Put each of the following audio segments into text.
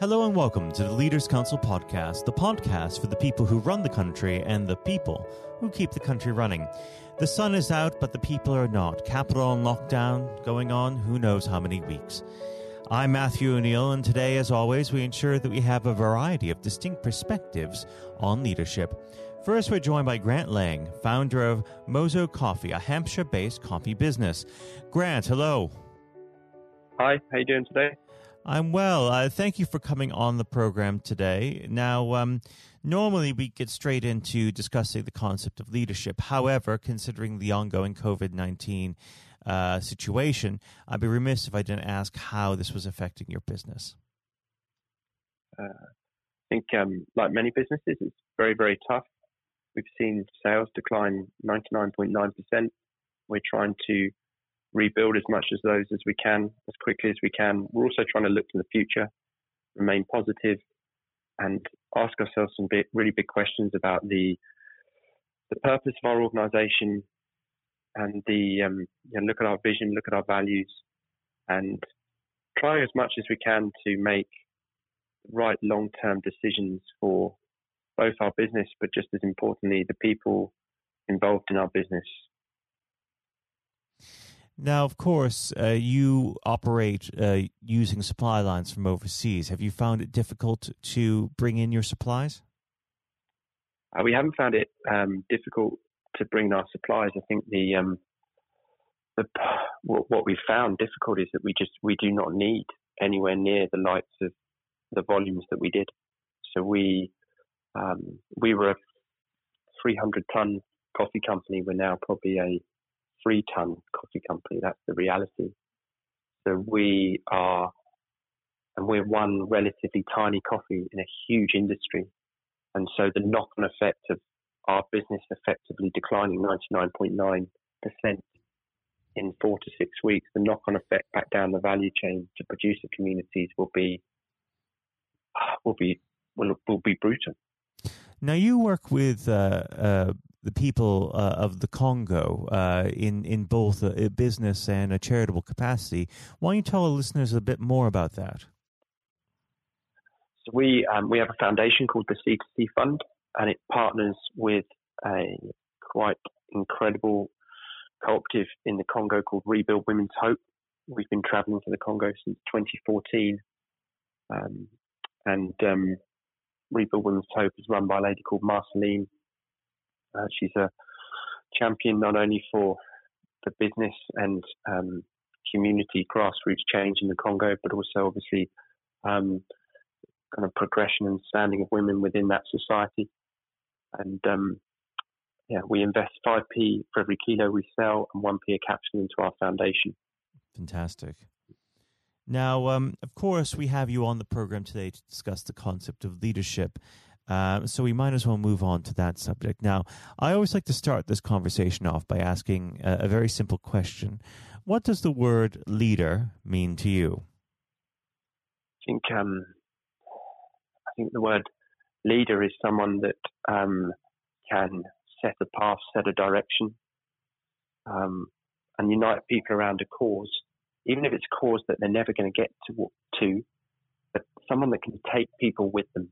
Hello and welcome to the Leaders Council podcast, the podcast for the people who run the country and the people who keep the country running. The sun is out, but the people are not. Capital on lockdown going on who knows how many weeks. I'm Matthew O'Neill, and today, as always, we ensure that we have a variety of distinct perspectives on leadership. First, we're joined by Grant Lang, founder of Mozzo Coffee, a Hampshire based coffee business. Grant, hello. Hi, how you doing today? I'm well. Uh, thank you for coming on the program today. Now, um, normally we get straight into discussing the concept of leadership. However, considering the ongoing COVID 19 uh, situation, I'd be remiss if I didn't ask how this was affecting your business. Uh, I think, um, like many businesses, it's very, very tough. We've seen sales decline 99.9%. We're trying to rebuild as much as those as we can, as quickly as we can. We're also trying to look to the future, remain positive, and ask ourselves some big, really big questions about the the purpose of our organisation and the um, you know, look at our vision, look at our values, and try as much as we can to make right long term decisions for both our business, but just as importantly, the people involved in our business. Now, of course, uh, you operate uh, using supply lines from overseas. Have you found it difficult to bring in your supplies? Uh, we haven't found it um, difficult to bring our supplies. I think the, um, the what we found difficult is that we just we do not need anywhere near the likes of the volumes that we did. So we um, we were a 300 ton coffee company. We're now probably a three ton coffee company. That's the reality. So we are, and we're one relatively tiny coffee in a huge industry. And so the knock on effect of our business effectively declining 99.9% in four to six weeks, the knock on effect back down the value chain to producer communities will be, will be, will, will be brutal. Now you work with uh, uh, the people uh, of the Congo uh, in in both a, business and a charitable capacity. Why don't you tell our listeners a bit more about that? So we um, we have a foundation called the C2C Fund, and it partners with a quite incredible cooperative in the Congo called Rebuild Women's Hope. We've been traveling to the Congo since 2014, um, and um, Rebuild Women's Hope is run by a lady called Marceline uh, she's a champion not only for the business and um, community grassroots change in the Congo, but also obviously um, kind of progression and standing of women within that society. And um, yeah, we invest 5p for every kilo we sell and 1p a capsule into our foundation. Fantastic. Now, um, of course, we have you on the program today to discuss the concept of leadership. Uh, so we might as well move on to that subject. Now, I always like to start this conversation off by asking a, a very simple question. What does the word leader mean to you? I think um, I think the word leader is someone that um, can set a path, set a direction, um, and unite people around a cause, even if it's a cause that they're never going to get to. To, but someone that can take people with them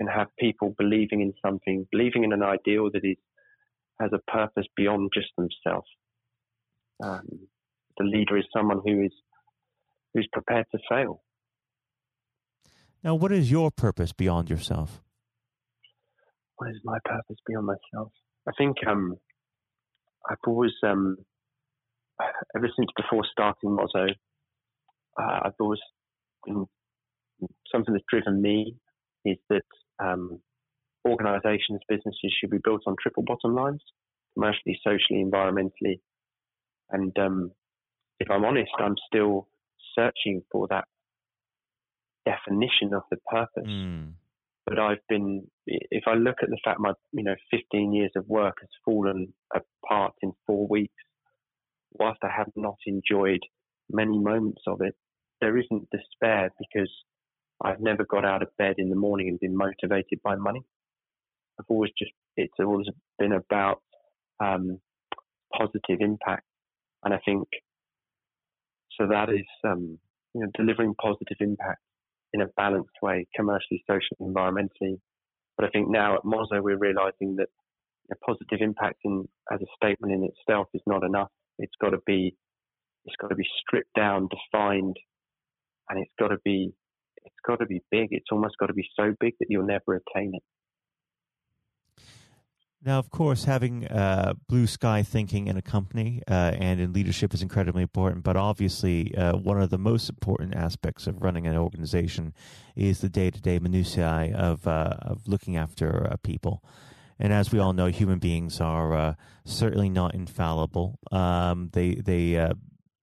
can have people believing in something, believing in an ideal that is has a purpose beyond just themselves. Um, the leader is someone who is who's prepared to fail. Now, what is your purpose beyond yourself? What is my purpose beyond myself? I think um, I've always, um, ever since before starting Mozzo, uh, I've always been something that's driven me is that um, organizations, businesses should be built on triple bottom lines commercially, socially, environmentally. And um, if I'm honest, I'm still searching for that definition of the purpose. Mm. But I've been, if I look at the fact my, you know, 15 years of work has fallen apart in four weeks, whilst I have not enjoyed many moments of it, there isn't despair because I've never got out of bed in the morning and been motivated by money. I've always just, it's always been about um, positive impact. And I think, so that is, um, you know, delivering positive impact in a balanced way, commercially, socially, environmentally. But I think now at Mozzo we're realizing that a positive impact in as a statement in itself is not enough. It's got to be it's got to be stripped down, defined, and it's got to be got to be big. It's almost got to be so big that you'll never attain it. Now, of course, having uh, blue sky thinking in a company uh, and in leadership is incredibly important. But obviously, uh, one of the most important aspects of running an organization is the day-to-day minutiae of uh, of looking after uh, people. And as we all know, human beings are uh, certainly not infallible. Um, they they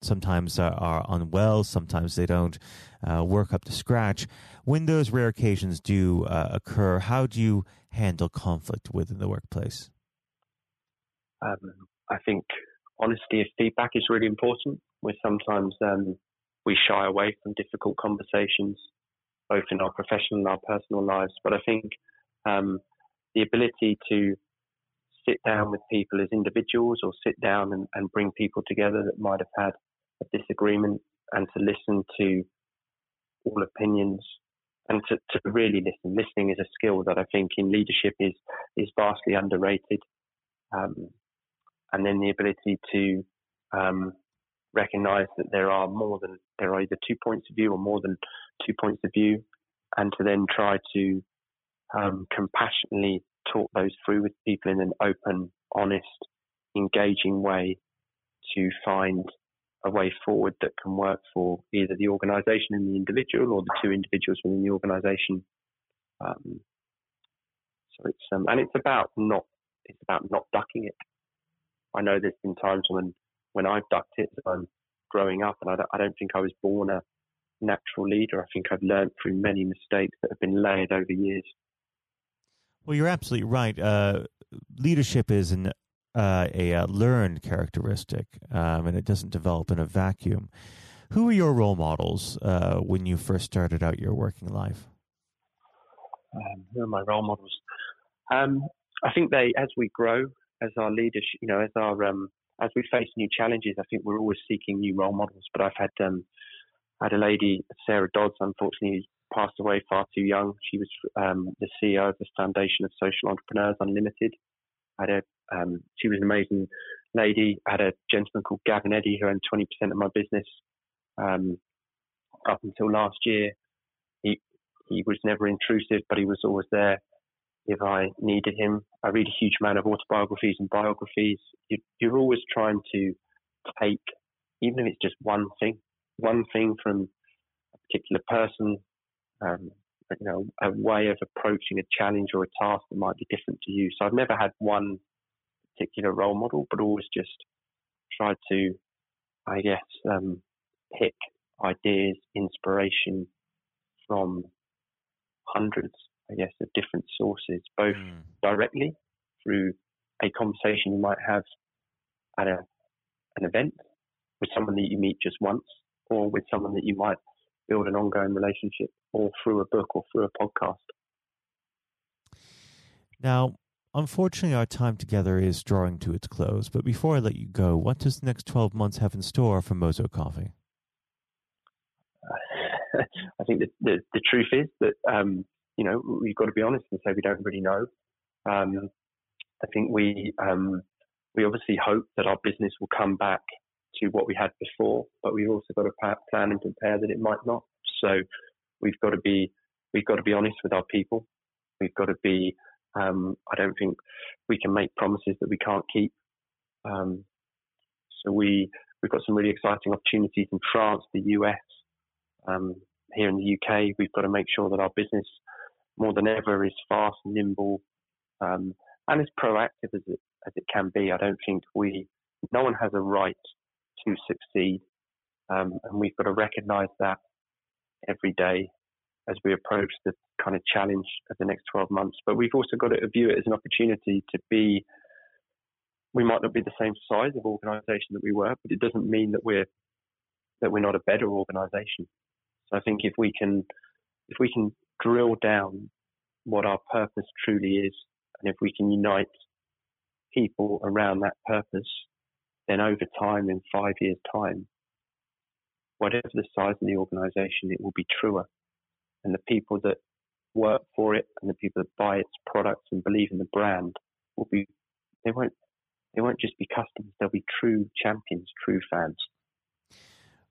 sometimes are unwell, sometimes they don't work up to scratch. When those rare occasions do occur, how do you handle conflict within the workplace? Um, I think honesty of feedback is really important. Where sometimes um, we shy away from difficult conversations, both in our professional and our personal lives. But I think um, the ability to sit down with people as individuals or sit down and, and bring people together that might have had a disagreement and to listen to all opinions and to, to really listen. Listening is a skill that I think in leadership is is vastly underrated. Um, and then the ability to um, recognize that there are more than there are either two points of view or more than two points of view, and to then try to um, compassionately talk those through with people in an open, honest, engaging way to find a way forward that can work for either the organisation and the individual or the two individuals within the organisation. Um, so it's um, and it's about not it's about not ducking it. I know there's been times when when I've ducked it as I'm growing up, and I don't, I don't think I was born a natural leader. I think I've learned through many mistakes that have been layered over years. Well, you're absolutely right. Uh, leadership is an uh, a, uh, learned characteristic, um, and it doesn't develop in a vacuum. Who were your role models uh, when you first started out your working life? Um, who are my role models? Um, I think they, as we grow, as our leaders, you know, as our um, as we face new challenges, I think we're always seeking new role models. But I've had um, had a lady, Sarah Dodds, unfortunately passed away far too young. She was um, the CEO of the Foundation of Social Entrepreneurs Unlimited. Had a um, she was an amazing lady. I had a gentleman called Gavin Eddy who owned 20% of my business um, up until last year. He he was never intrusive, but he was always there if I needed him. I read a huge amount of autobiographies and biographies. You, you're always trying to take, even if it's just one thing, one thing from a particular person, um, you know, a way of approaching a challenge or a task that might be different to you. So I've never had one particular role model, but always just tried to, I guess, um, pick ideas, inspiration from hundreds, I guess, of different sources, both mm. directly through a conversation you might have at a, an event with someone that you meet just once, or with someone that you might build an ongoing relationship, or through a book or through a podcast. Now, Unfortunately, our time together is drawing to its close, but before I let you go, what does the next 12 months have in store for Mozzo Coffee? I think the, the, the, truth is that, um, you know, we've got to be honest and say we don't really know. Um, I think we, um, we obviously hope that our business will come back to what we had before, but we've also got to plan and prepare that it might not. So we've got to be, we've got to be honest with our people. We've got to be um, I don't think we can make promises that we can't keep. Um, so we we've got some really exciting opportunities in France, the US, um, here in the UK. We've got to make sure that our business, more than ever, is fast, nimble, um, and as proactive as it as it can be. I don't think we no one has a right to succeed, um, and we've got to recognise that every day as we approach the kind of challenge of the next 12 months. But we've also got to view it as an opportunity to be. We might not be the same size of organisation that we were, but it doesn't mean that we're that we're not a better organisation. So I think if we can if we can drill down what our purpose truly is, and if we can unite people around that purpose, then over time, in five years' time, whatever the size of the organisation, it will be truer and the people that work for it and the people that buy its products and believe in the brand will be they won't they won't just be customers they'll be true champions true fans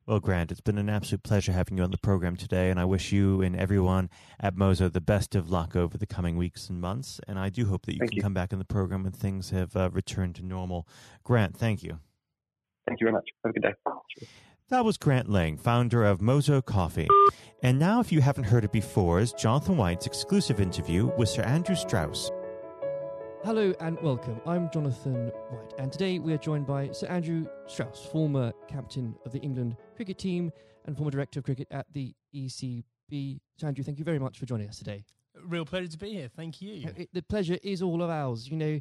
well, Grant, it's been an absolute pleasure having you on the program today, and I wish you and everyone at Mozzo the best of luck over the coming weeks and months. And I do hope that you thank can you. come back in the program when things have uh, returned to normal. Grant, thank you. Thank you very much. Have a good day. Cheers. That was Grant Lang, founder of Mozzo Coffee. And now, if you haven't heard it before, is Jonathan White's exclusive interview with Sir Andrew Strauss. Hello and welcome. I'm Jonathan White, and today we are joined by Sir Andrew Strauss, former captain of the England cricket team and former director of cricket at the ECB. Sir Andrew, thank you very much for joining us today. Real pleasure to be here. Thank you. Uh, it- the pleasure is all of ours. You know,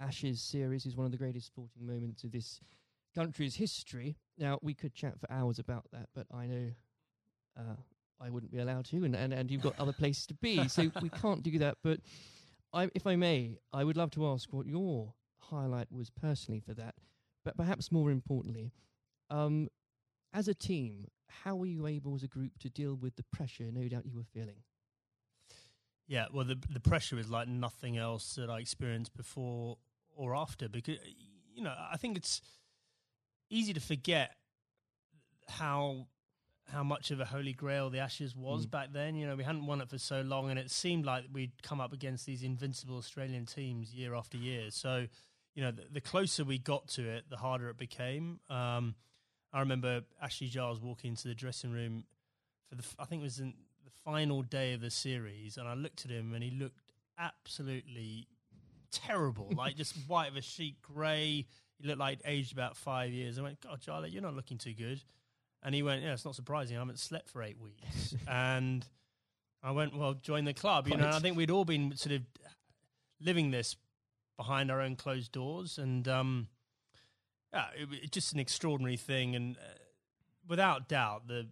Ashes series is one of the greatest sporting moments of this country's history. Now, we could chat for hours about that, but I know uh, I wouldn't be allowed to, and, and, and you've got other places to be, so we can't do that. But I, if I may, I would love to ask what your highlight was personally for that. But perhaps more importantly, um, as a team, how were you able as a group to deal with the pressure no doubt you were feeling? Yeah, well, the the pressure is like nothing else that I experienced before or after because you know I think it's easy to forget how how much of a holy grail the Ashes was Mm. back then. You know, we hadn't won it for so long, and it seemed like we'd come up against these invincible Australian teams year after year. So, you know, the, the closer we got to it, the harder it became. Um, I remember Ashley Giles walking into the dressing room for the I think it was in final day of the series, and I looked at him, and he looked absolutely terrible, like just white of a sheet, grey. He looked like aged about five years. I went, God, Charlie, you're not looking too good. And he went, Yeah, it's not surprising. I haven't slept for eight weeks. and I went, Well, join the club. You know, I think we'd all been sort of living this behind our own closed doors. And um, yeah, it, was just an extraordinary thing. And uh, without doubt, the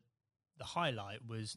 the highlight was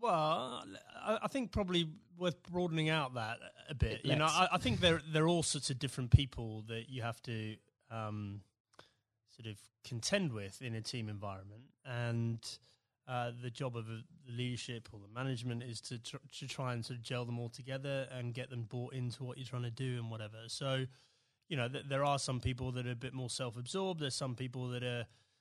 Well, I, I think probably worth broadening out that a bit. You know, I, I, think there there are all sorts of different people that you have to um, sort of contend with in a team environment, and uh, the job of the leadership or the management is to tr- to try and sort of gel them all together and get them bought into what you're trying to do and whatever. So, you know, th- there are some people that are a bit more self-absorbed. There's some people that are